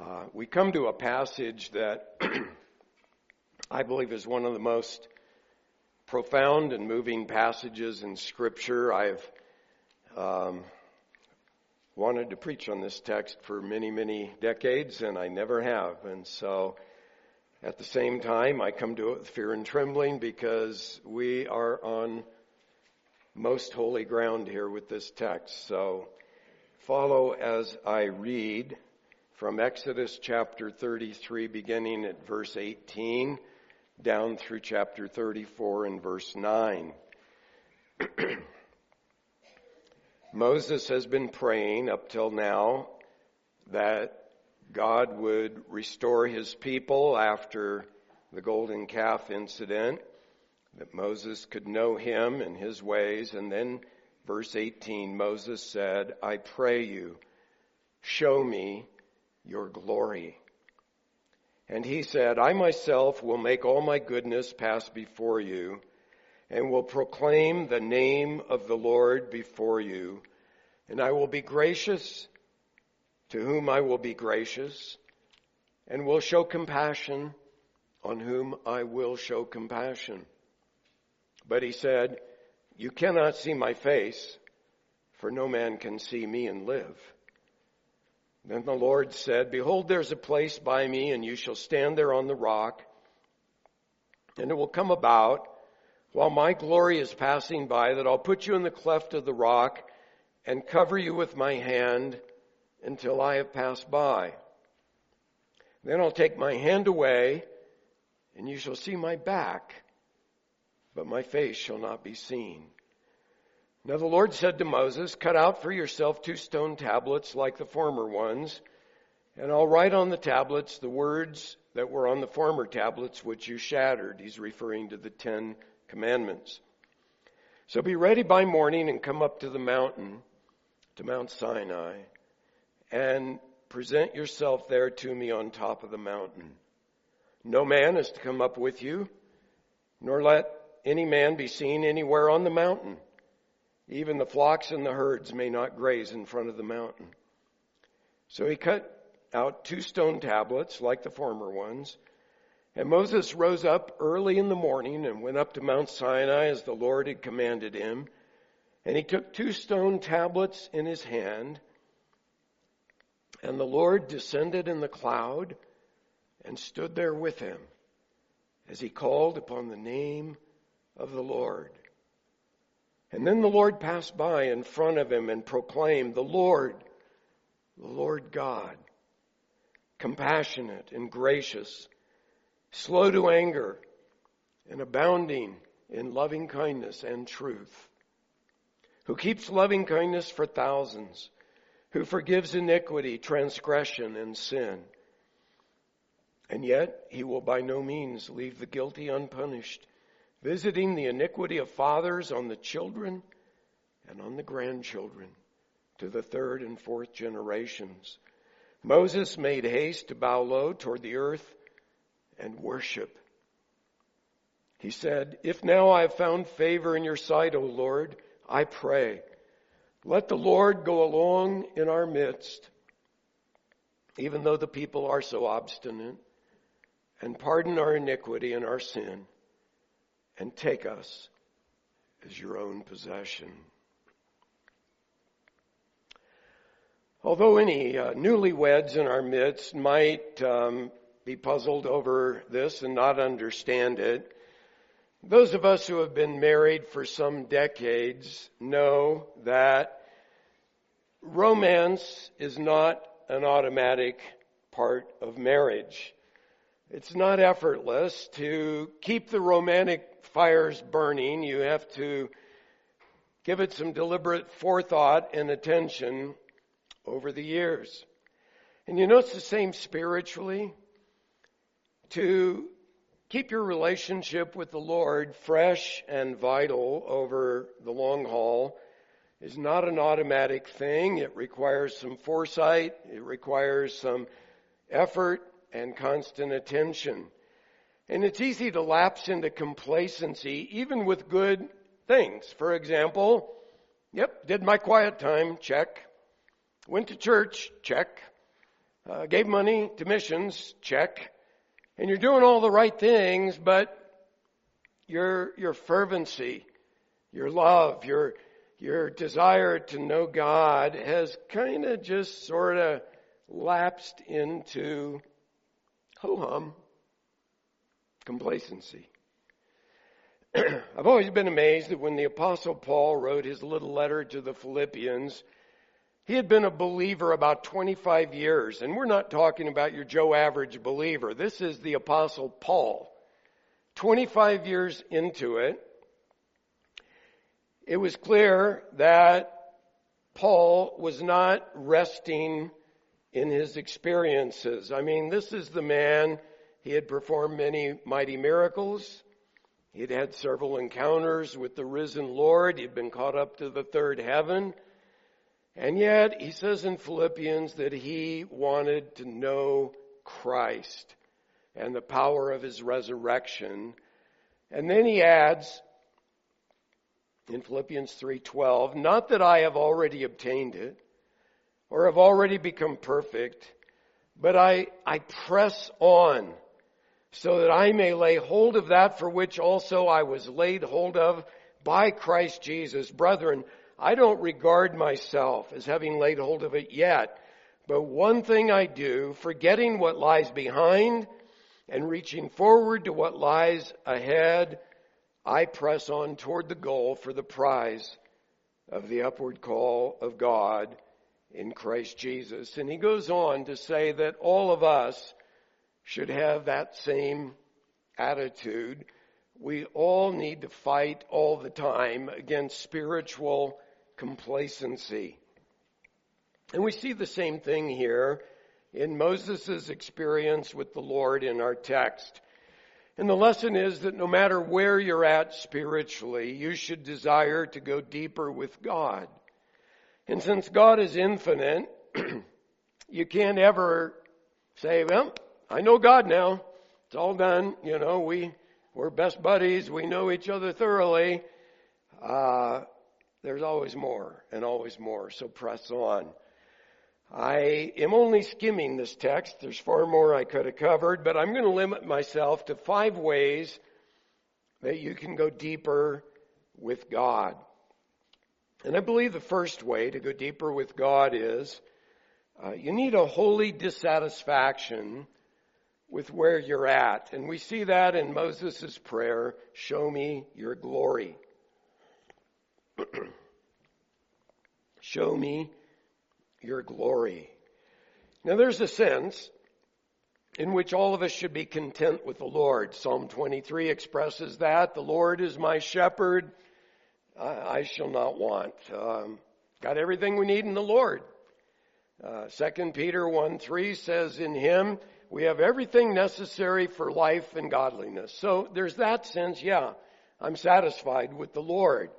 Uh, we come to a passage that I believe is one of the most profound and moving passages in Scripture. I've um, wanted to preach on this text for many, many decades, and I never have. And so, at the same time, I come to it with fear and trembling because we are on most holy ground here with this text. So, follow as I read from Exodus chapter 33, beginning at verse 18, down through chapter 34 and verse 9. Moses has been praying up till now that God would restore his people after the golden calf incident, that Moses could know him and his ways. And then verse 18, Moses said, I pray you, show me your glory. And he said, I myself will make all my goodness pass before you and will proclaim the name of the Lord before you. And I will be gracious to whom I will be gracious and will show compassion on whom I will show compassion. But he said, you cannot see my face for no man can see me and live. Then the Lord said, Behold, there's a place by me, and you shall stand there on the rock. And it will come about, while my glory is passing by, that I'll put you in the cleft of the rock and cover you with my hand until I have passed by. Then I'll take my hand away, and you shall see my back, but my face shall not be seen. Now the Lord said to Moses, Cut out for yourself two stone tablets like the former ones, and I'll write on the tablets the words that were on the former tablets which you shattered. He's referring to the Ten Commandments. So be ready by morning and come up to the mountain, to Mount Sinai, and present yourself there to me on top of the mountain. No man is to come up with you, nor let any man be seen anywhere on the mountain. Even the flocks and the herds may not graze in front of the mountain. So he cut out two stone tablets like the former ones. And Moses rose up early in the morning and went up to Mount Sinai as the Lord had commanded him. And he took two stone tablets in his hand. And the Lord descended in the cloud and stood there with him as he called upon the name of the Lord. And then the Lord passed by in front of him and proclaimed, The Lord, the Lord God, compassionate and gracious, slow to anger, and abounding in loving kindness and truth, who keeps loving kindness for thousands, who forgives iniquity, transgression, and sin. And yet he will by no means leave the guilty unpunished visiting the iniquity of fathers on the children and on the grandchildren to the third and fourth generations. Moses made haste to bow low toward the earth and worship. He said, If now I have found favor in your sight, O Lord, I pray, let the Lord go along in our midst, even though the people are so obstinate, and pardon our iniquity and our sin and take us as your own possession. Although any uh, newlyweds in our midst might um, be puzzled over this and not understand it, those of us who have been married for some decades know that romance is not an automatic part of marriage. It's not effortless to keep the romantic fires burning. You have to give it some deliberate forethought and attention over the years. And you know it's the same spiritually. To keep your relationship with the Lord fresh and vital over the long haul is not an automatic thing. It requires some foresight. It requires some effort and constant attention. And it's easy to lapse into complacency even with good things. For example, yep, did my quiet time, check. Went to church, check. uh, gave money to missions, check, and you're doing all the right things, but your, your fervency, your love, your, your desire to know God has kind of just sort of lapsed into ho hum, complacency. I've always been amazed that when the apostle Paul wrote his little letter to the Philippians, he had been a believer about 25 years, and we're not talking about your Joe average believer. This is the apostle Paul. 25 years into it, it was clear that Paul was not resting in his experiences. I mean, this is the man, he had performed many mighty miracles. He had had several encounters with the risen Lord. He'd been caught up to the third heaven. And yet, he says in Philippians that he wanted to know Christ and the power of his resurrection. And then he adds in Philippians 3:12, not that I have already obtained it or have already become perfect, but I I press on so that I may lay hold of that for which also I was laid hold of by Christ Jesus. Brethren, I don't regard myself as having laid hold of it yet, but one thing I do, forgetting what lies behind and reaching forward to what lies ahead, I press on toward the goal for the prize of the upward call of God in Christ Jesus. And he goes on to say that all of us should have that same attitude. We all need to fight all the time against spiritual complacency. And we see the same thing here in Moses' experience with the Lord in our text. And the lesson is that no matter where you're at spiritually, you should desire to go deeper with God. And since God is infinite, you can't ever say, well, I know God now. It's all done. You know, we, we're best buddies. We know each other thoroughly. Uh, there's always more and always more, so press on. I am only skimming this text. There's far more I could have covered, but I'm going to limit myself to five ways that you can go deeper with God. And I believe the first way to go deeper with God is uh, you need a holy dissatisfaction with where you're at. And we see that in Moses' prayer, show me your glory. Show me your glory. Now there's a sense in which all of us should be content with the Lord. Psalm 23 expresses that. The Lord is my shepherd. I, I shall not want. Um, got everything we need in the Lord. Uh, 2 Peter 1 3 says, In Him we have everything necessary for life and godliness. So there's that sense, yeah, I'm satisfied with the Lord.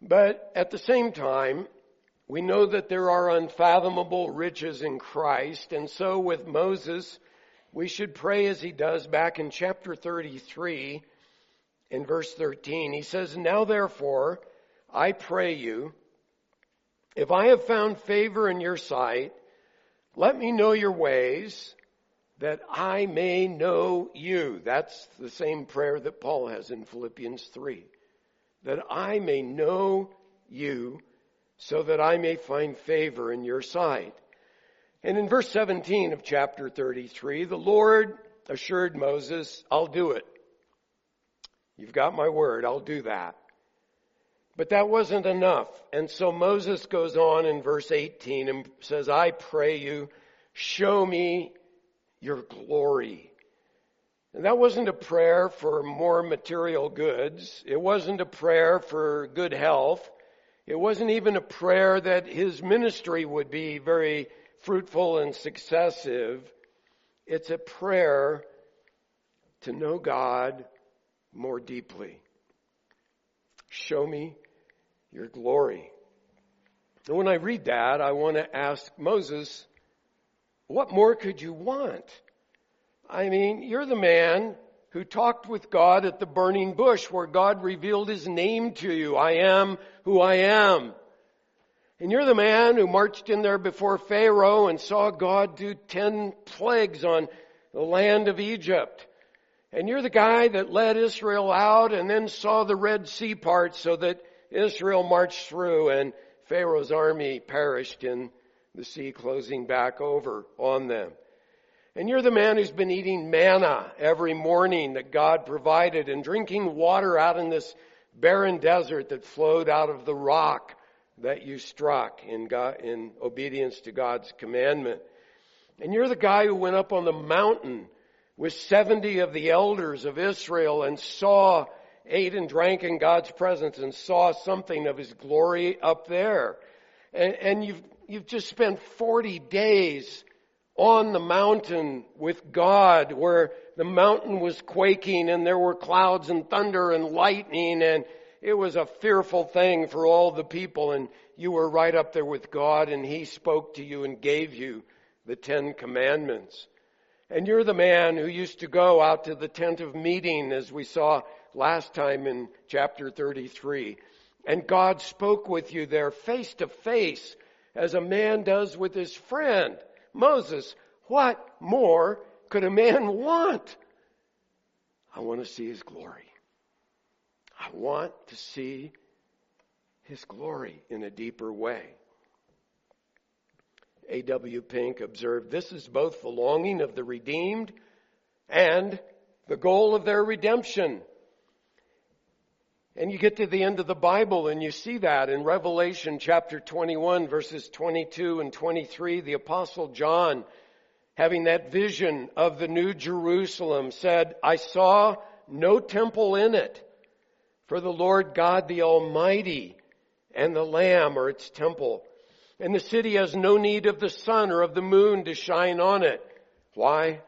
But at the same time, we know that there are unfathomable riches in Christ, and so with Moses, we should pray as he does back in chapter 33 in verse 13. He says, Now therefore, I pray you, if I have found favor in your sight, let me know your ways that I may know you. That's the same prayer that Paul has in Philippians 3 that I may know you so that I may find favor in your sight. And in verse 17 of chapter 33, the Lord assured Moses, I'll do it. You've got my word, I'll do that. But that wasn't enough. And so Moses goes on in verse 18 and says, I pray you, show me your glory. And that wasn't a prayer for more material goods. It wasn't a prayer for good health. It wasn't even a prayer that his ministry would be very fruitful and successive. It's a prayer to know God more deeply. Show me your glory. And when I read that, I want to ask Moses, what more could you want? I mean, you're the man who talked with God at the burning bush where God revealed his name to you. I am who I am. And you're the man who marched in there before Pharaoh and saw God do ten plagues on the land of Egypt. And you're the guy that led Israel out and then saw the Red Sea part so that Israel marched through and Pharaoh's army perished in the sea closing back over on them. And you're the man who's been eating manna every morning that God provided and drinking water out in this barren desert that flowed out of the rock that you struck in, God, in obedience to God's commandment. And you're the guy who went up on the mountain with 70 of the elders of Israel and saw, ate and drank in God's presence and saw something of His glory up there. And, and you've, you've just spent 40 days on the mountain with God where the mountain was quaking and there were clouds and thunder and lightning and it was a fearful thing for all the people and you were right up there with God and He spoke to you and gave you the Ten Commandments. And you're the man who used to go out to the tent of meeting as we saw last time in chapter 33. And God spoke with you there face to face as a man does with his friend. Moses, what more could a man want? I want to see his glory. I want to see his glory in a deeper way. A.W. Pink observed this is both the longing of the redeemed and the goal of their redemption. And you get to the end of the Bible and you see that in Revelation chapter 21 verses 22 and 23, the apostle John having that vision of the new Jerusalem said, I saw no temple in it for the Lord God the Almighty and the Lamb are its temple. And the city has no need of the sun or of the moon to shine on it. Why?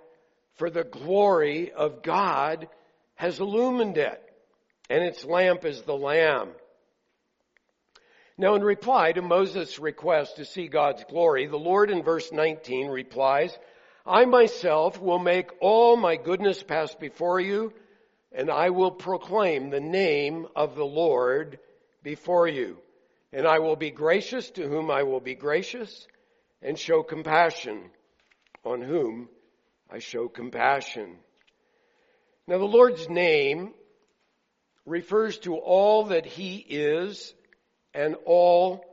For the glory of God has illumined it and its lamp is the Lamb. Now in reply to Moses' request to see God's glory, the Lord in verse 19 replies, I myself will make all my goodness pass before you, and I will proclaim the name of the Lord before you. And I will be gracious to whom I will be gracious, and show compassion on whom I show compassion. Now the Lord's name refers to all that he is and all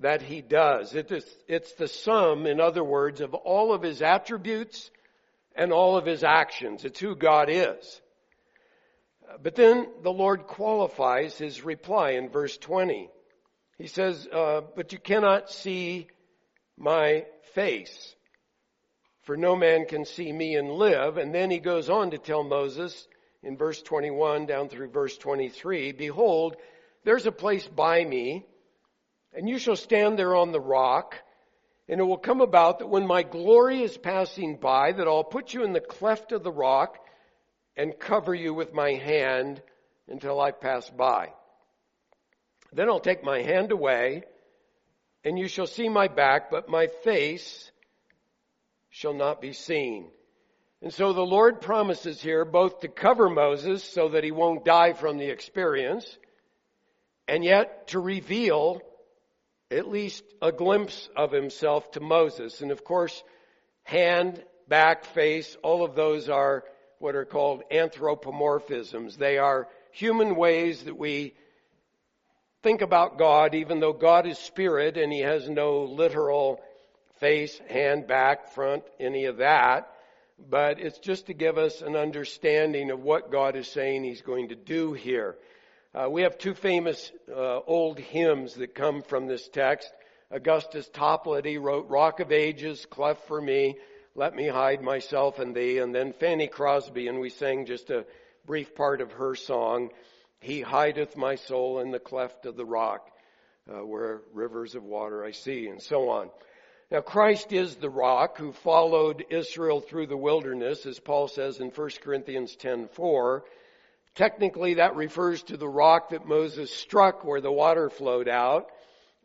that he does. It is, it's the sum, in other words, of all of his attributes and all of his actions. It's who God is. But then the Lord qualifies his reply in verse 20. He says, uh, But you cannot see my face, for no man can see me and live. And then he goes on to tell Moses, in verse 21 down through verse 23, Behold, there's a place by me, and you shall stand there on the rock, and it will come about that when my glory is passing by, that I'll put you in the cleft of the rock and cover you with my hand until I pass by. Then I'll take my hand away, and you shall see my back, but my face shall not be seen. And so the Lord promises here both to cover Moses so that he won't die from the experience, and yet to reveal at least a glimpse of himself to Moses. And of course, hand, back, face, all of those are what are called anthropomorphisms. They are human ways that we think about God, even though God is spirit and he has no literal face, hand, back, front, any of that but it's just to give us an understanding of what God is saying He's going to do here. Uh, we have two famous uh, old hymns that come from this text. Augustus Toplady wrote Rock of Ages, Cleft for Me, Let Me Hide Myself in Thee, and then Fanny Crosby, and we sang just a brief part of her song, He hideth my soul in the cleft of the rock, uh, where rivers of water I see, and so on. Now Christ is the rock who followed Israel through the wilderness, as Paul says in 1 Corinthians 10:4. Technically that refers to the rock that Moses struck where the water flowed out,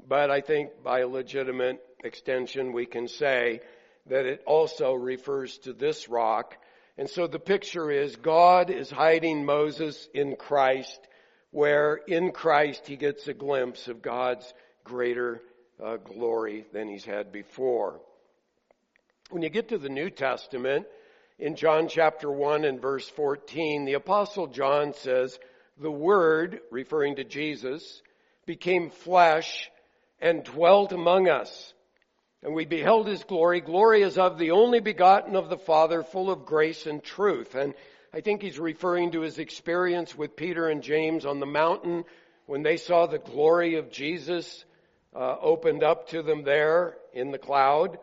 but I think by legitimate extension we can say that it also refers to this rock. And so the picture is God is hiding Moses in Christ, where in Christ he gets a glimpse of God's greater uh, glory than he's had before. When you get to the New Testament, in John chapter 1 and verse 14, the apostle John says, the Word, referring to Jesus, became flesh and dwelt among us. And we beheld his glory. Glory is of the only begotten of the Father, full of grace and truth. And I think he's referring to his experience with Peter and James on the mountain when they saw the glory of Jesus uh, opened up to them there in the cloud.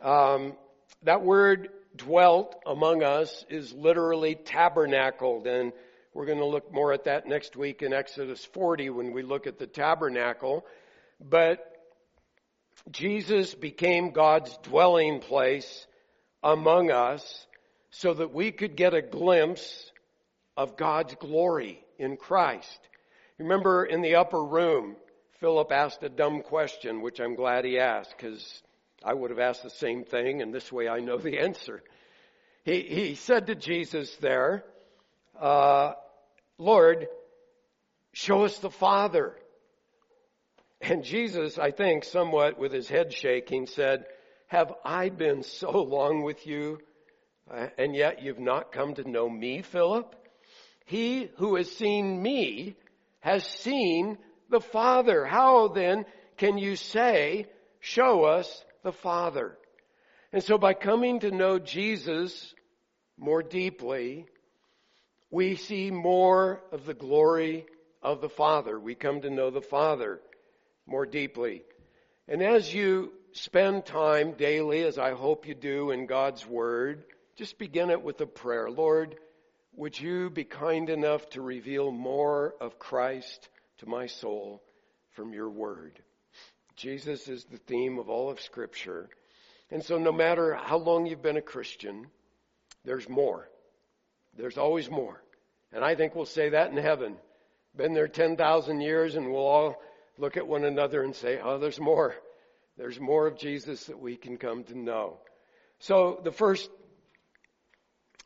Um, that word dwelt among us is literally tabernacled and we're going to look more at that next week in Exodus 40 when we look at the tabernacle. But Jesus became God's dwelling place among us so that we could get a glimpse of God's glory in Christ. Remember in the upper room, Philip asked a dumb question, which I'm glad he asked because I would have asked the same thing and this way I know the answer. He, he said to Jesus there, uh, Lord, show us the Father. And Jesus, I think, somewhat with his head shaking, said, Have I been so long with you, uh, and yet you've not come to know me, Philip? He who has seen me has seen the Father. How then can you say, Show us the Father? And so by coming to know Jesus more deeply, we see more of the glory of the Father. We come to know the Father more deeply. And as you spend time daily, as I hope you do in God's Word, just begin it with a prayer. Lord, would you be kind enough to reveal more of Christ to my soul from your Word? Jesus is the theme of all of Scripture. And so no matter how long you've been a Christian, there's more. There's always more. And I think we'll say that in heaven. Been there 10,000 years and we'll all look at one another and say, oh, there's more. There's more of Jesus that we can come to know. So the first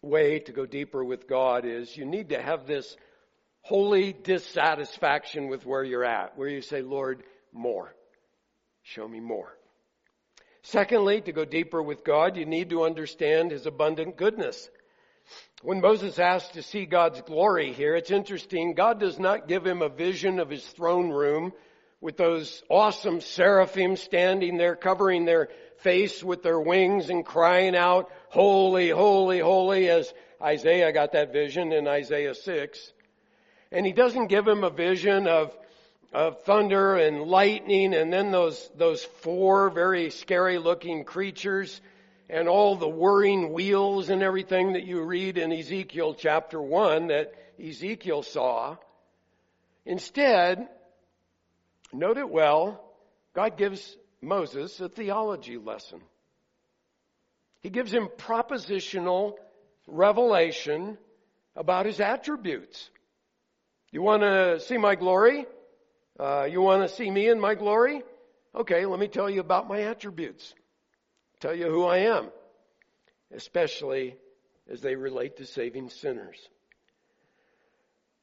way to go deeper with God is you need to have this holy dissatisfaction with where you're at, where you say, Lord, more. Show me more. Secondly, to go deeper with God, you need to understand His abundant goodness. When Moses asked to see God's glory here, it's interesting. God does not give him a vision of his throne room with those awesome seraphim standing there covering their face with their wings and crying out, holy, holy, holy, as Isaiah got that vision in Isaiah 6. And he doesn't give him a vision of, of thunder and lightning and then those, those four very scary looking creatures and all the whirring wheels and everything that you read in Ezekiel chapter 1 that Ezekiel saw. Instead, Note it well, God gives Moses a theology lesson. He gives him propositional revelation about his attributes. You want to see my glory? Uh, you want to see me in my glory? Okay, let me tell you about my attributes. Tell you who I am, especially as they relate to saving sinners.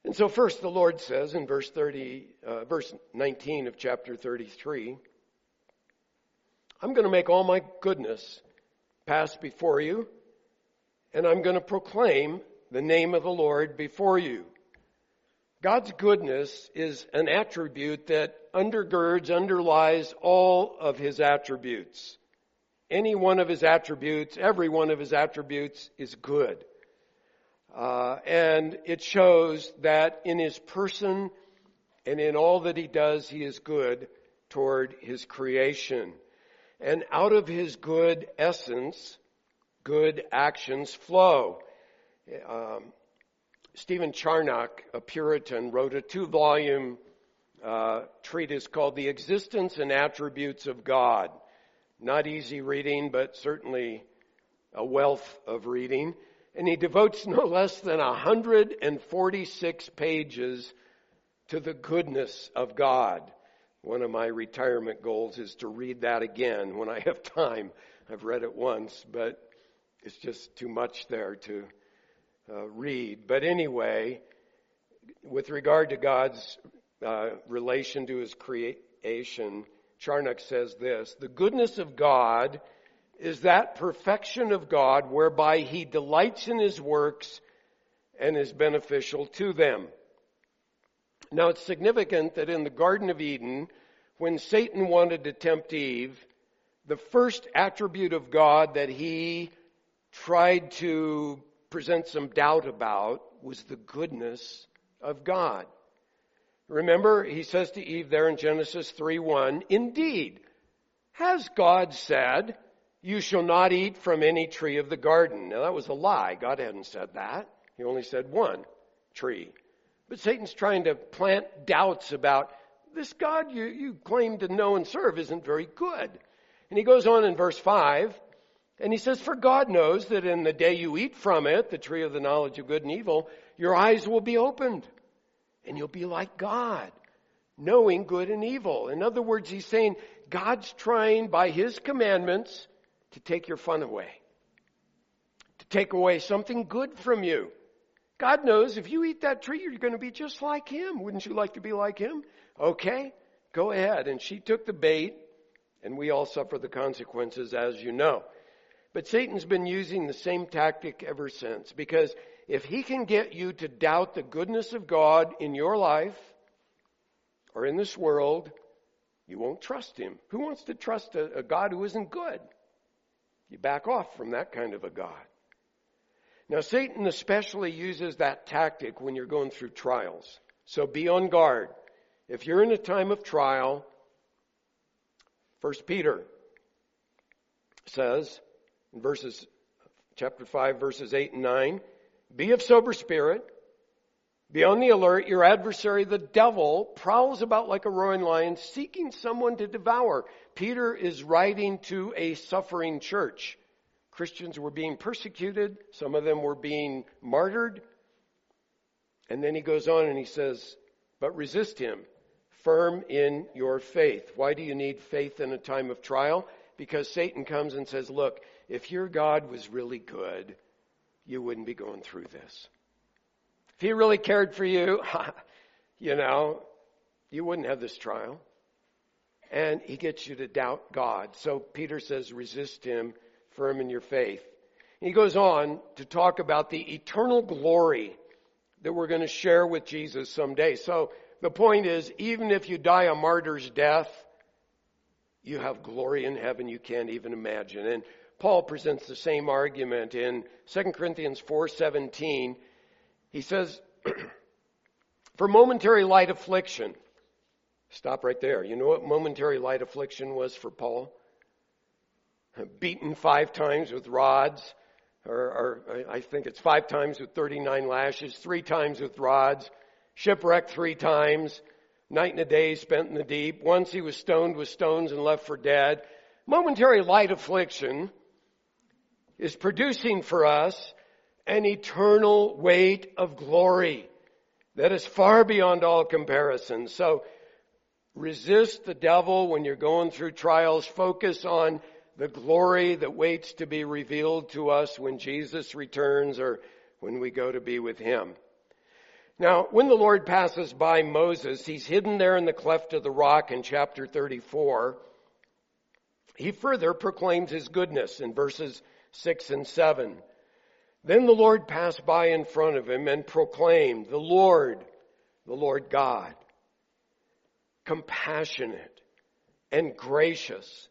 And so first the Lord says in verse 30, uh, verse 19 of chapter 33, I'm going to make all my goodness pass before you, and I'm going to proclaim the name of the Lord before you. God's goodness is an attribute that undergirds, underlies all of his attributes. Any one of his attributes, every one of his attributes is good. Uh, and it shows that in his person and in all that he does, he is good toward his creation. And out of his good essence, good actions flow. Um, Stephen Charnock, a Puritan, wrote a two volume uh, treatise called The Existence and Attributes of God. Not easy reading, but certainly a wealth of reading and he devotes no less than 146 pages to the goodness of God. One of my retirement goals is to read that again when I have time. I've read it once, but it's just too much there to uh, read. But anyway, with regard to God's uh, relation to his creation, Charnock says this The goodness of God is that perfection of God whereby he delights in his works and is beneficial to them. Now it's significant that in the Garden of Eden, when Satan wanted to tempt Eve, the first attribute of God that he tried to present some doubt about was the goodness of God. Remember, he says to Eve there in Genesis 3:1, "Indeed, has God said, you shall not eat from any tree of the garden." Now that was a lie. God hadn't said that. He only said one tree. But Satan's trying to plant doubts about this God you, you claim to know and serve isn't very good. And he goes on in verse 5, and he says, For God knows that in the day you eat from it, the tree of the knowledge of good and evil, your eyes will be opened, and you'll be like God, knowing good and evil. In other words, he's saying, God's trying by his commandments to take your fun away, to take away something good from you. God knows if you eat that tree, you're going to be just like him. Wouldn't you like to be like him? Okay, go ahead. And she took the bait, and we all suffer the consequences, as you know. But Satan's been using the same tactic ever since, because if he can get you to doubt the goodness of God in your life or in this world, you won't trust him. Who wants to trust a, a God who isn't good? You back off from that kind of a God. Now, Satan especially uses that tactic when you're going through trials. So be on guard. If you're in a time of trial, 1 Peter says in verses, chapter 5, verses 8 and 9, be of sober spirit, be on the alert. Your adversary, the devil, prowls about like a roaring lion, seeking someone to devour. Peter is writing to a suffering church. Christians were being persecuted. Some of them were being martyred. And then he goes on and he says, but resist him, firm in your faith. Why do you need faith in a time of trial? Because Satan comes and says, look, if your God was really good, you wouldn't be going through this. If he really cared for you, you know, you wouldn't have this trial. And he gets you to doubt God. So Peter says, resist him firm in your faith. He goes on to talk about the eternal glory that we're going to share with Jesus someday. So the point is, even if you die a martyr's death, you have glory in heaven you can't even imagine. And Paul presents the same argument in 2 Corinthians 4:17. He says, "For momentary light affliction." Stop right there. You know what momentary light affliction was for Paul? beaten five times with rods, or, or, I think it's five times with 39 lashes, three times with rods, shipwrecked three times, night and a day spent in the deep. Once he was stoned with stones and left for dead. Momentary light affliction is producing for us an eternal weight of glory that is far beyond all comparison. So resist the devil when you're going through trials. Focus on the glory that waits to be revealed to us when Jesus returns or when we go to be with Him. Now, when the Lord passes by Moses, he's hidden there in the cleft of the rock in chapter 34. He further proclaims his goodness in verses 6 and 7. Then the Lord passed by in front of him and proclaimed, The Lord, the Lord God, compassionate and gracious,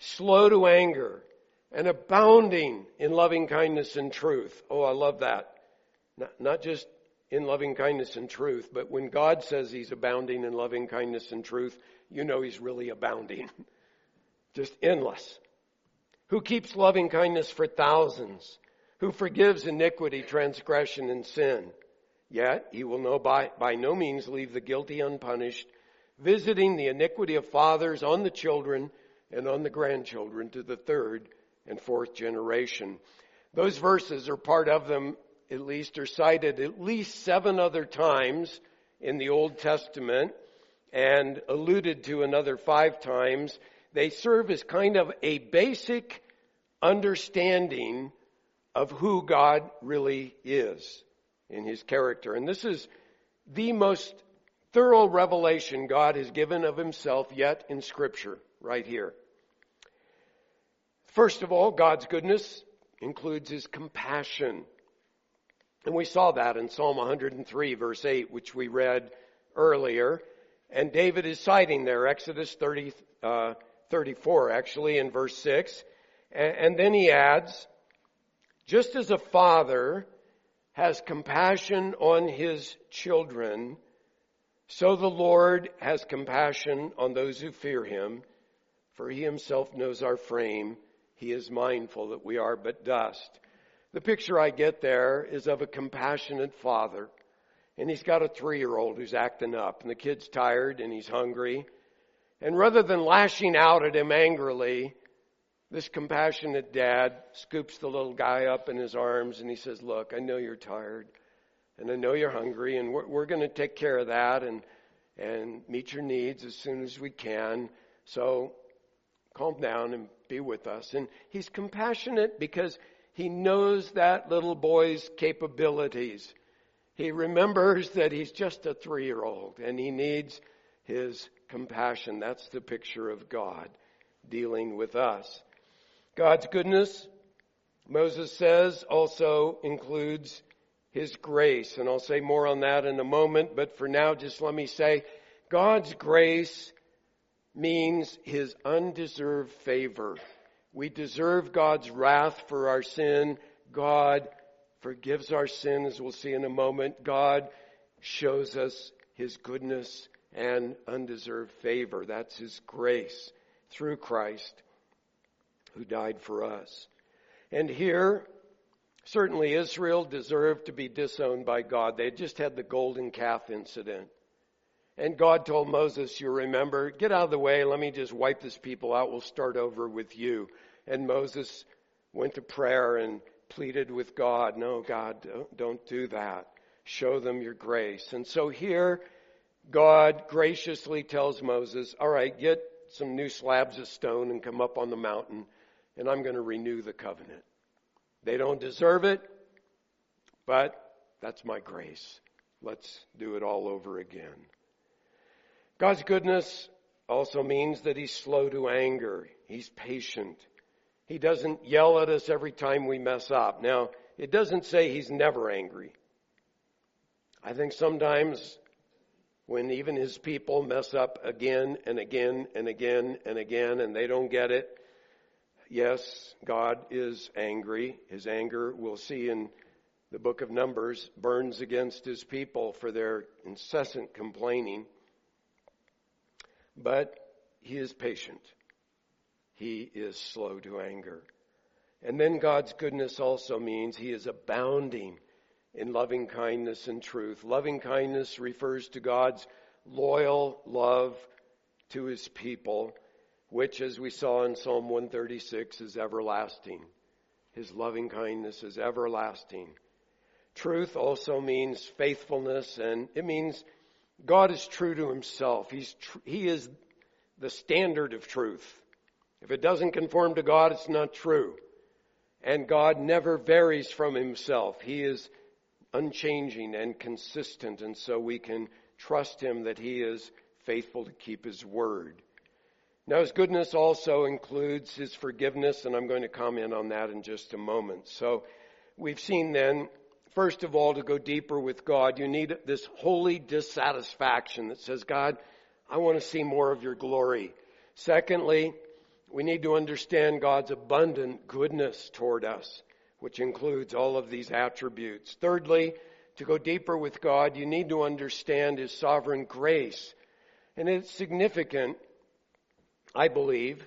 slow to anger, and abounding in loving kindness and truth. Oh, I love that. Not, not just in loving kindness and truth, but when God says he's abounding in loving kindness and truth, you know he's really abounding. just endless. Who keeps loving kindness for thousands, who forgives iniquity, transgression, and sin. Yet he will no by, by no means leave the guilty unpunished, visiting the iniquity of fathers on the children and on the grandchildren to the third and fourth generation. Those verses are part of them, at least, are cited at least seven other times in the Old Testament and alluded to another five times. They serve as kind of a basic understanding of who God really is in his character. And this is the most thorough revelation God has given of himself yet in scripture right here. First of all, God's goodness includes his compassion. And we saw that in Psalm 103 verse 8, which we read earlier. And David is citing there, Exodus 30, uh, 34 actually in verse 6. And, and then he adds, just as a father has compassion on his children, so the Lord has compassion on those who fear him, for he himself knows our frame. He is mindful that we are but dust. The picture I get there is of a compassionate father. And he's got a three year old who's acting up. And the kid's tired and he's hungry. And rather than lashing out at him angrily, this compassionate dad scoops the little guy up in his arms and he says, Look, I know you're tired and I know you're hungry and we're, we're going to take care of that and, and meet your needs as soon as we can. So calm down and be with us. And he's compassionate because he knows that little boy's capabilities. He remembers that he's just a three year old and he needs his compassion. That's the picture of God dealing with us. God's goodness, Moses says, also includes his grace. And I'll say more on that in a moment, but for now, just let me say God's grace means his undeserved favor. We deserve God's wrath for our sin. God forgives our sin, as we'll see in a moment. God shows us his goodness and undeserved favor. That's his grace through Christ who died for us. And here, certainly Israel deserved to be disowned by God. They had just had the golden calf incident. And God told Moses, you remember, get out of the way. Let me just wipe this people out. We'll start over with you. And Moses went to prayer and pleaded with God, no, God, don't, don't do that. Show them your grace. And so here, God graciously tells Moses, all right, get some new slabs of stone and come up on the mountain and I'm going to renew the covenant. They don't deserve it, but that's my grace. Let's do it all over again. God's goodness also means that He's slow to anger. He's patient. He doesn't yell at us every time we mess up. Now, it doesn't say He's never angry. I think sometimes when even His people mess up again and again and again and again and they don't get it, yes, God is angry. His anger, we'll see in the book of Numbers, burns against His people for their incessant complaining. But he is patient. He is slow to anger. And then God's goodness also means he is abounding in loving kindness and truth. Loving kindness refers to God's loyal love to his people, which, as we saw in Psalm 136, is everlasting. His loving kindness is everlasting. Truth also means faithfulness, and it means God is true to himself. He's tr- he is the standard of truth. If it doesn't conform to God, it's not true. And God never varies from himself. He is unchanging and consistent, and so we can trust him that he is faithful to keep his word. Now, his goodness also includes his forgiveness, and I'm going to comment on that in just a moment. So, we've seen then First of all, to go deeper with God, you need this holy dissatisfaction that says, God, I want to see more of your glory. Secondly, we need to understand God's abundant goodness toward us, which includes all of these attributes. Thirdly, to go deeper with God, you need to understand His sovereign grace. And it's significant, I believe,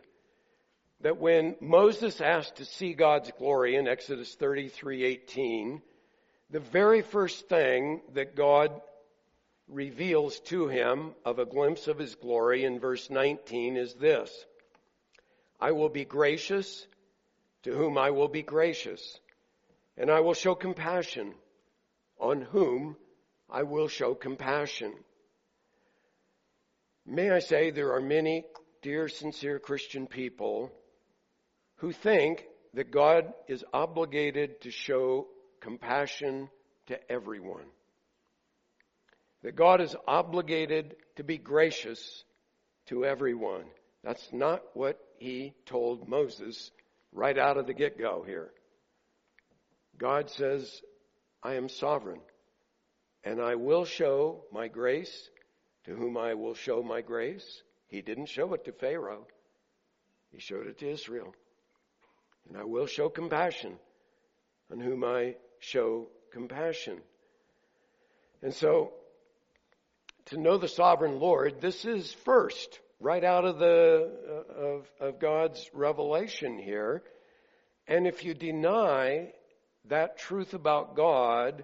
that when Moses asked to see God's glory in Exodus 33:18, the very first thing that God reveals to him of a glimpse of his glory in verse 19 is this I will be gracious to whom I will be gracious, and I will show compassion on whom I will show compassion. May I say, there are many dear, sincere Christian people who think that God is obligated to show compassion to everyone. that God is obligated to be gracious to everyone. That's not what he told Moses right out of the get go here. God says, I am sovereign, and I will show my grace to whom I will show my grace. He didn't show it to Pharaoh, he showed it to Israel. And I will show compassion on whom I show compassion. And so, to know the sovereign Lord, this is first, right out of the uh, of, of God's revelation here. And if you deny that truth about God,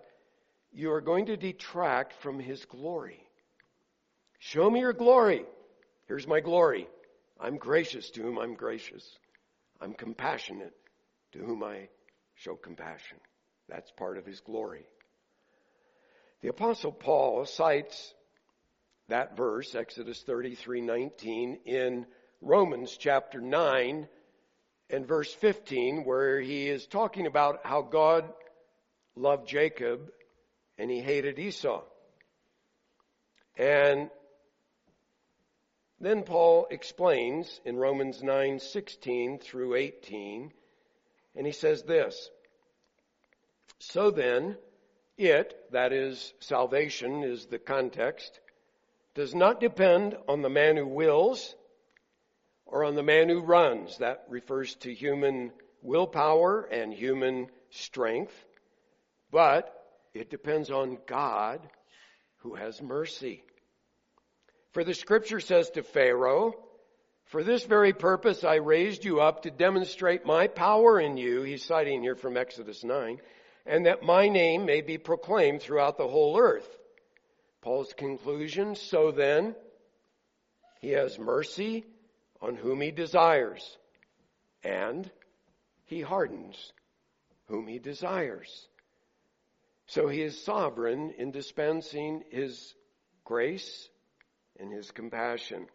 you are going to detract from His glory. Show me your glory. Here's my glory. I'm gracious to whom I'm gracious. I'm compassionate to whom I show compassion. That's part of His glory. The apostle Paul cites that verse, Exodus 33:19 in Romans chapter 9 and verse 15 where he is talking about how God loved Jacob and he hated Esau. And then Paul explains in Romans 9:16 through 18 and he says this So then it that is salvation is the context does not depend on the man who wills or on the man who runs. That refers to human willpower and human strength. But it depends on God who has mercy. For the scripture says to Pharaoh, For this very purpose I raised you up to demonstrate my power in you. He's citing here from Exodus 9. And that my name may be proclaimed throughout the whole earth. Paul's conclusion, so then, he has mercy on whom he desires, and he hardens whom he desires. So he is sovereign in dispensing his grace and his compassion.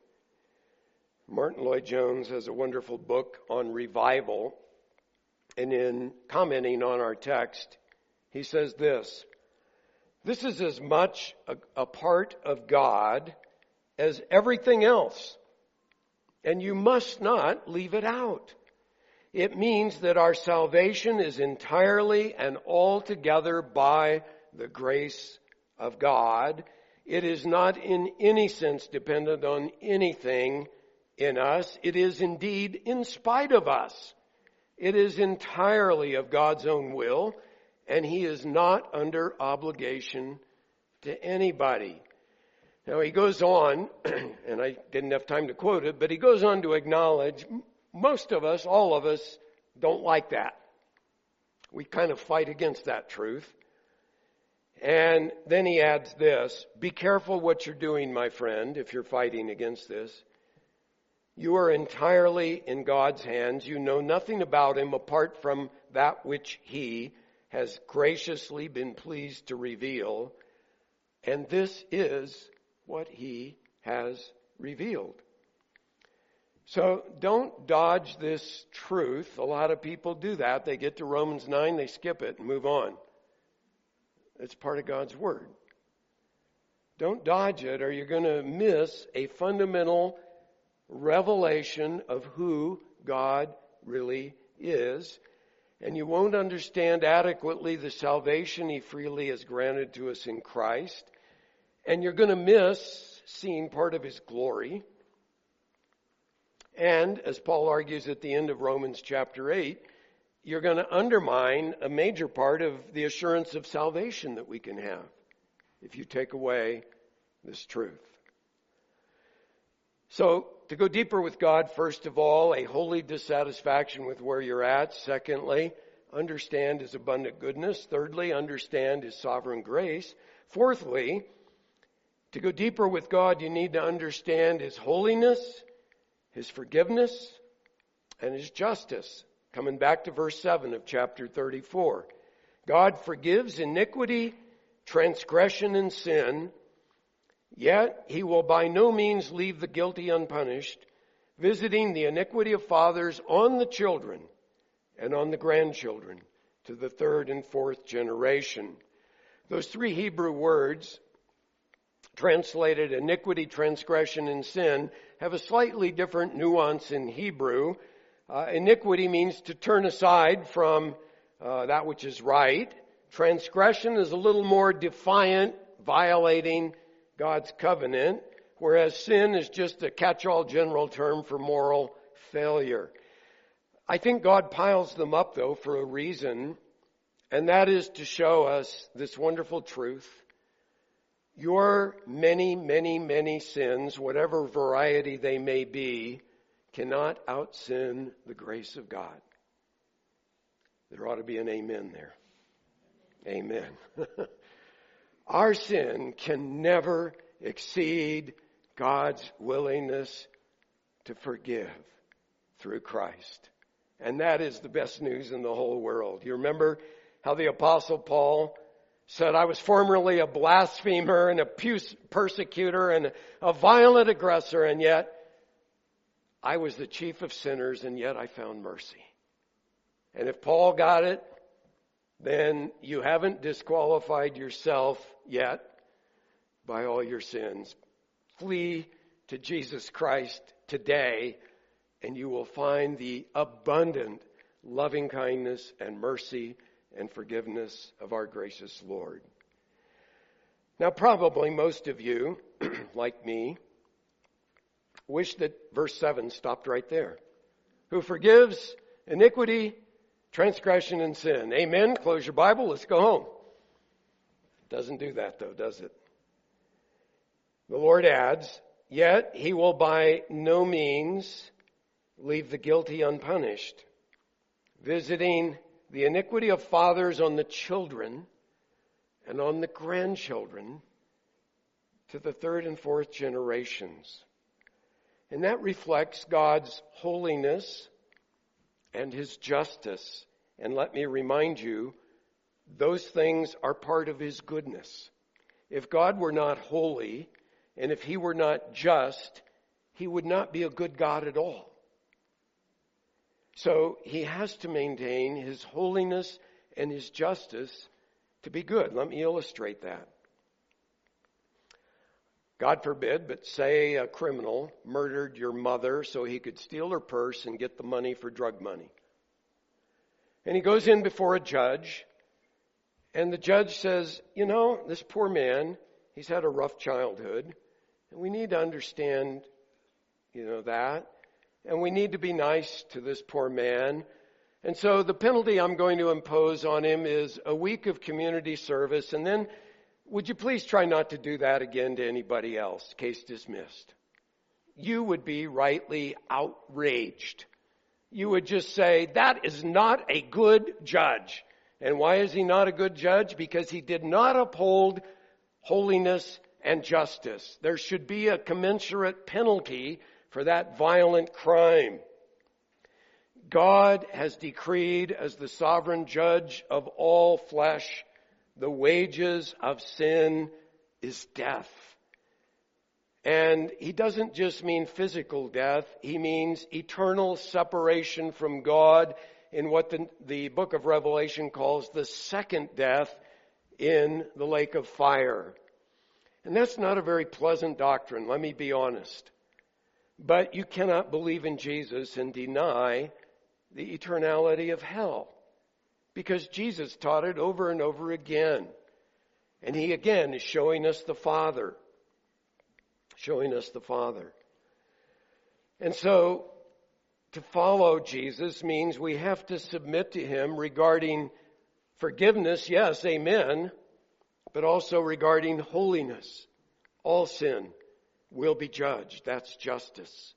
Martyn Lloyd-Jones has a wonderful book on revival, and in commenting on our text, he says this this is as much a, a part of God as everything else. And you must not leave it out. It means that our salvation is entirely and altogether by the grace of God. It is not in any sense dependent on anything in us. It is indeed in spite of us. It is entirely of God's own will and he is not under obligation to anybody. Now he goes on, and I didn't have time to quote it, but he goes on to acknowledge most of us, all of us, don't like that. We kind of fight against that truth. And then he adds this, be careful what you're doing, my friend, if you're fighting against this. You are entirely in God's hands. You know nothing about him apart from that which he, has graciously been pleased to reveal, and this is what he has revealed. So don't dodge this truth. A lot of people do that. They get to Romans 9, they skip it and move on. It's part of God's Word. Don't dodge it or you're going to miss a fundamental revelation of who God really is and you won't understand adequately the salvation he freely has granted to us in Christ, and you're going to miss seeing part of his glory. And, as Paul argues at the end of Romans chapter 8, you're going to undermine a major part of the assurance of salvation that we can have if you take away this truth. So, to go deeper with God, first of all, a holy dissatisfaction with where you're at. Secondly, understand His abundant goodness. Thirdly, understand His sovereign grace. Fourthly, to go deeper with God, you need to understand His holiness, His forgiveness, and His justice. Coming back to verse 7 of chapter 34. God forgives iniquity, transgression, and sin Yet he will by no means leave the guilty unpunished, visiting the iniquity of fathers on the children and on the grandchildren to the third and fourth generation. Those three Hebrew words translated iniquity, transgression, and sin, have a slightly different nuance in Hebrew. Uh, iniquity means to turn aside from uh, that which is right. Transgression is a little more defiant, violating God's covenant, whereas sin is just a catch-all general term for moral failure. I think God piles them up though for a reason, and that is to show us this wonderful truth. Your many, many, many sins, whatever variety they may be, cannot outsin the grace of God. There ought to be an amen there. Amen. Our sin can never exceed God's willingness to forgive through Christ. And that is the best news in the whole world. You remember how the apostle Paul said, I was formerly a blasphemer and a persecutor and a violent aggressor and yet I was the chief of sinners and yet I found mercy. And if Paul got it, then you haven't disqualified yourself yet by all your sins. Flee to Jesus Christ today and you will find the abundant loving kindness and mercy and forgiveness of our gracious Lord. Now, probably most of you, like me, wish that verse 7 stopped right there. Who forgives iniquity, transgression, and sin. Amen. Close your Bible. Let's go home. Doesn't do that though, does it? The Lord adds, yet he will by no means leave the guilty unpunished, visiting the iniquity of fathers on the children and on the grandchildren to the third and fourth generations. And that reflects God's holiness and His justice. And let me remind you, those things are part of His goodness. If God were not holy, and if He were not just, He would not be a good God at all. So he has to maintain his holiness and his justice to be good. Let me illustrate that. God forbid, but say a criminal murdered your mother so he could steal her purse and get the money for drug money. And he goes in before a judge, and the judge says, You know, this poor man, he's had a rough childhood, and we need to understand, you know, that and we need to be nice to this poor man. And so the penalty I'm going to impose on him is a week of community service, and then would you please try not to do that again to anybody else? Case dismissed. You would be rightly outraged. You would just say, that is not a good judge. And why is he not a good judge? Because he did not uphold holiness and justice. There should be a commensurate penalty for that violent crime. God has decreed as the sovereign judge of all flesh, the wages of sin is death. And he doesn't just mean physical death, he means eternal separation from God in what the, the book of Revelation calls the second death in the lake of fire. And that's not a very pleasant doctrine, let me be honest. But you cannot believe in Jesus and deny the eternality of hell. Because Jesus taught it over and over again. And he again is showing us the Father. Showing us the Father. And so, to follow Jesus means we have to submit to him regarding forgiveness, yes, amen, but also regarding holiness, all sin will be judged. That's justice.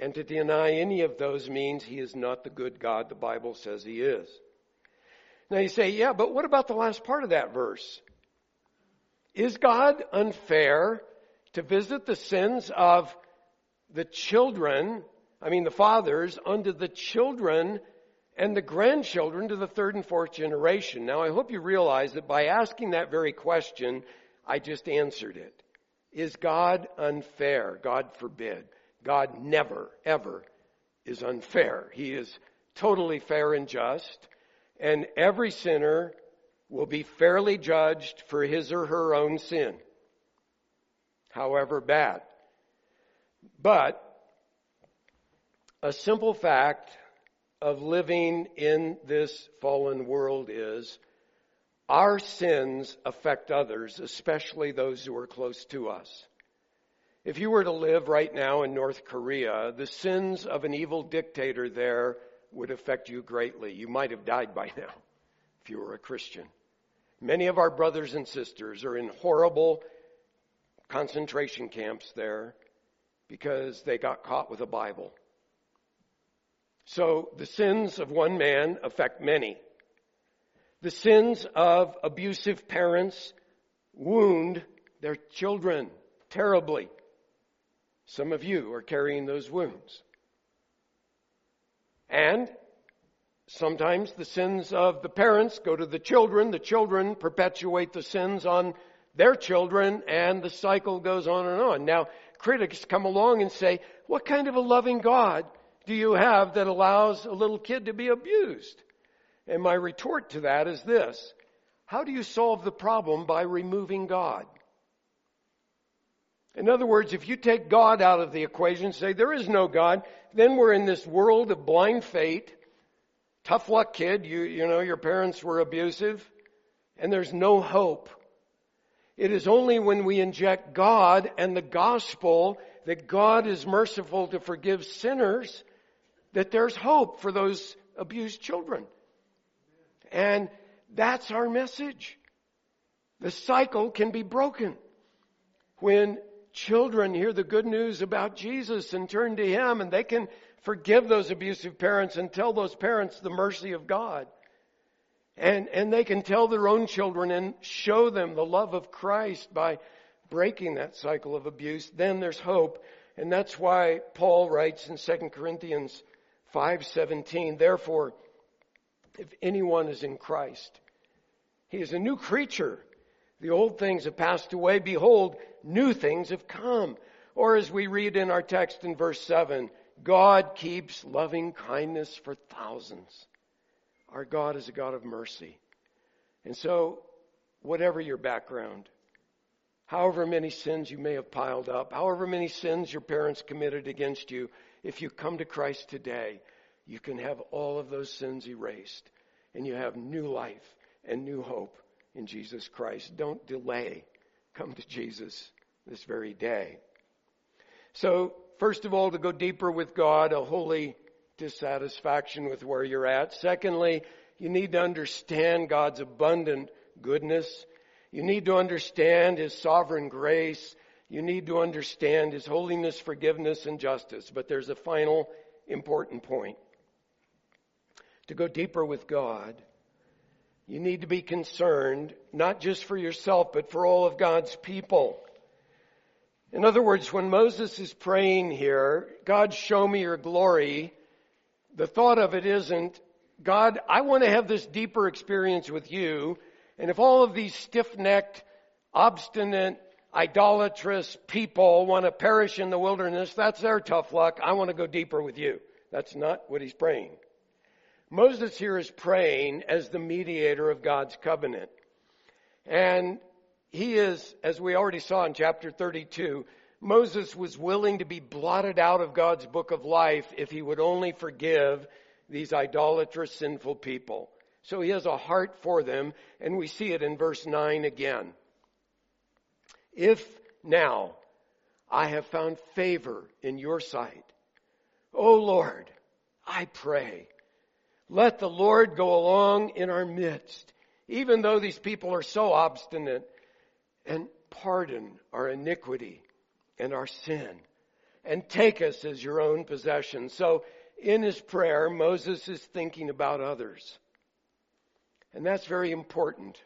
And to deny any of those means he is not the good God the Bible says he is. Now you say, yeah, but what about the last part of that verse? Is God unfair to visit the sins of the children, I mean the fathers, unto the children and the grandchildren to the third and fourth generation? Now I hope you realize that by asking that very question, I just answered it. Is God unfair? God forbid. God never, ever is unfair. He is totally fair and just, and every sinner will be fairly judged for his or her own sin. however bad. But a simple fact of living in this fallen world is our sins affect others, especially those who are close to us. If you were to live right now in North Korea, the sins of an evil dictator there would affect you greatly. You might have died by now if you were a Christian. Many of our brothers and sisters are in horrible concentration camps there because they got caught with a Bible. So the sins of one man affect many. The sins of abusive parents wound their children terribly. Some of you are carrying those wounds. And sometimes the sins of the parents go to the children. The children perpetuate the sins on their children and the cycle goes on and on. Now, critics come along and say, what kind of a loving God do you have that allows a little kid to be abused? And my retort to that is this. How do you solve the problem by removing God? In other words, if you take God out of the equation, say there is no God, then we're in this world of blind fate. Tough luck, kid. You, you know, your parents were abusive and there's no hope. It is only when we inject God and the gospel that God is merciful to forgive sinners that there's hope for those abused children. And that's our message. The cycle can be broken when children hear the good news about Jesus and turn to Him and they can forgive those abusive parents and tell those parents the mercy of God. And, and they can tell their own children and show them the love of Christ by breaking that cycle of abuse. Then there's hope. And that's why Paul writes in 2 Corinthians 5:17, therefore, if anyone is in Christ, he is a new creature. The old things have passed away. Behold, new things have come. Or as we read in our text in verse 7, God keeps loving kindness for thousands. Our God is a God of mercy. And so, whatever your background, however many sins you may have piled up, however many sins your parents committed against you, if you come to Christ today, you can have all of those sins erased and you have new life and new hope in Jesus Christ. Don't delay. Come to Jesus this very day. So, first of all, to go deeper with God, a holy dissatisfaction with where you're at. Secondly, you need to understand God's abundant goodness. You need to understand His sovereign grace. You need to understand His holiness, forgiveness, and justice. But there's a final important point. To go deeper with God, you need to be concerned not just for yourself, but for all of God's people. In other words, when Moses is praying here, God, show me your glory, the thought of it isn't, God, I want to have this deeper experience with you, and if all of these stiff-necked, obstinate, idolatrous people want to perish in the wilderness, that's their tough luck. I want to go deeper with you. That's not what he's praying. Moses here is praying as the mediator of God's covenant. And he is, as we already saw in chapter 32, Moses was willing to be blotted out of God's book of life if he would only forgive these idolatrous, sinful people. So he has a heart for them, and we see it in verse 9 again. If now I have found favor in your sight, O Lord, I pray, let the Lord go along in our midst, even though these people are so obstinate, and pardon our iniquity and our sin, and take us as your own possession. So in his prayer, Moses is thinking about others. And that's very important.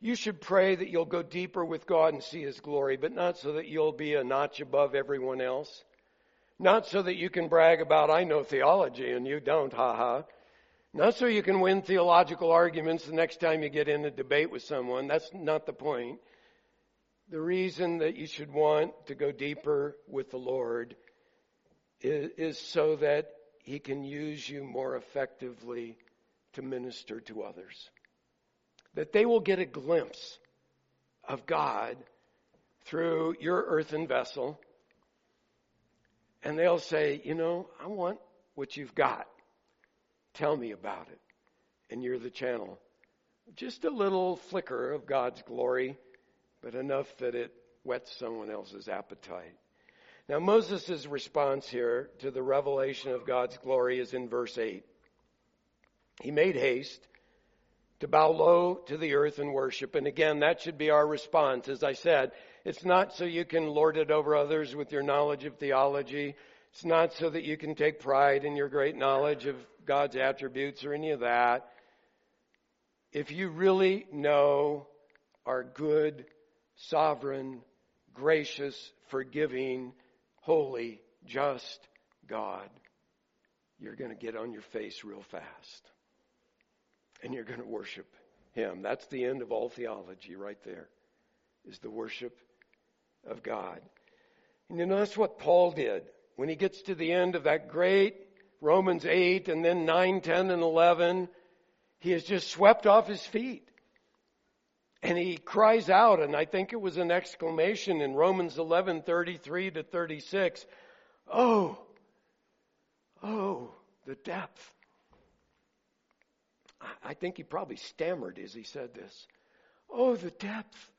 You should pray that you'll go deeper with God and see His glory, but not so that you'll be a notch above everyone else. Not so that you can brag about, I know theology and you don't, ha ha. Not so you can win theological arguments the next time you get in a debate with someone. That's not the point. The reason that you should want to go deeper with the Lord is, is so that He can use you more effectively to minister to others. That they will get a glimpse of God through your earthen vessel. And they'll say, you know, I want what you've got. Tell me about it. And you're the channel. Just a little flicker of God's glory, but enough that it whets someone else's appetite. Now Moses' response here to the revelation of God's glory is in verse 8. He made haste to bow low to the earth and worship. And again, that should be our response. As I said, it's not so you can lord it over others with your knowledge of theology. It's not so that you can take pride in your great knowledge of God's attributes or any of that. If you really know our good, sovereign, gracious, forgiving, holy, just God, you're going to get on your face real fast and you're going to worship him. That's the end of all theology right there, is the worship of God. And you know, that's what Paul did when he gets to the end of that great Romans 8 and then 9, 10, and 11. He is just swept off his feet. And he cries out, and I think it was an exclamation in Romans 11, 33 to 36. Oh, oh, the depth I think he probably stammered as he said this. Oh, the depth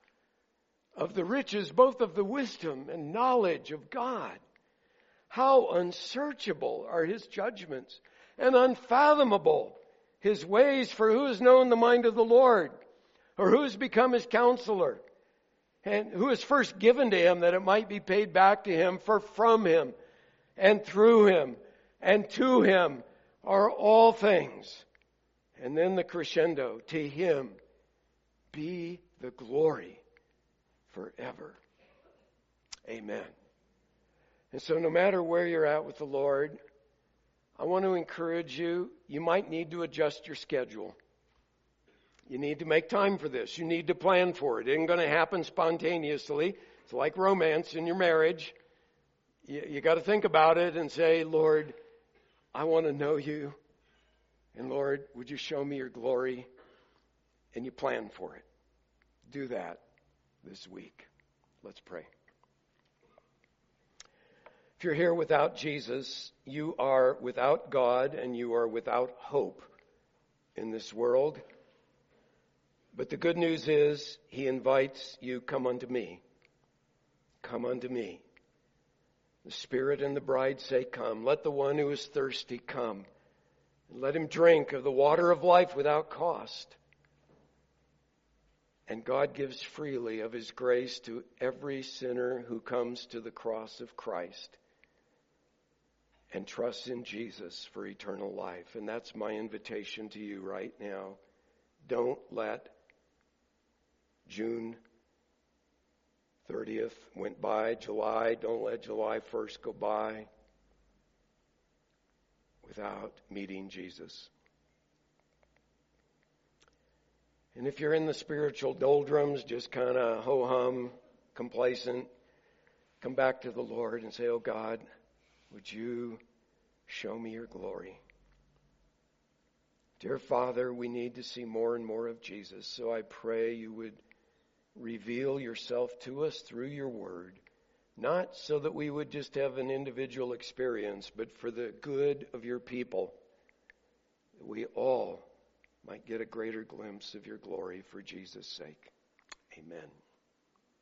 of the riches, both of the wisdom and knowledge of God. How unsearchable are his judgments and unfathomable his ways, for who has known the mind of the Lord? Or who has become his counselor? And who has first given to him that it might be paid back to him, for from him and through him and to him are all things. And then the crescendo to him be the glory forever. Amen. And so, no matter where you're at with the Lord, I want to encourage you. You might need to adjust your schedule. You need to make time for this. You need to plan for it. It isn't going to happen spontaneously. It's like romance in your marriage. You, you got to think about it and say, Lord, I want to know you. And Lord, would you show me your glory? And you plan for it. Do that this week. Let's pray. If you're here without Jesus, you are without God and you are without hope in this world. But the good news is, He invites you, come unto me. Come unto me. The Spirit and the bride say, Come. Let the one who is thirsty come. And let him drink of the water of life without cost. And God gives freely of his grace to every sinner who comes to the cross of Christ and trust in Jesus for eternal life. And that's my invitation to you right now. Don't let June 30th went by, July, don't let July 1st go by without meeting Jesus. And if you're in the spiritual doldrums, just kind of ho hum, complacent, come back to the Lord and say, Oh God, would you show me your glory? Dear Father, we need to see more and more of Jesus, so I pray you would reveal yourself to us through your word. Not so that we would just have an individual experience, but for the good of your people. That we all might get a greater glimpse of your glory for Jesus' sake. Amen.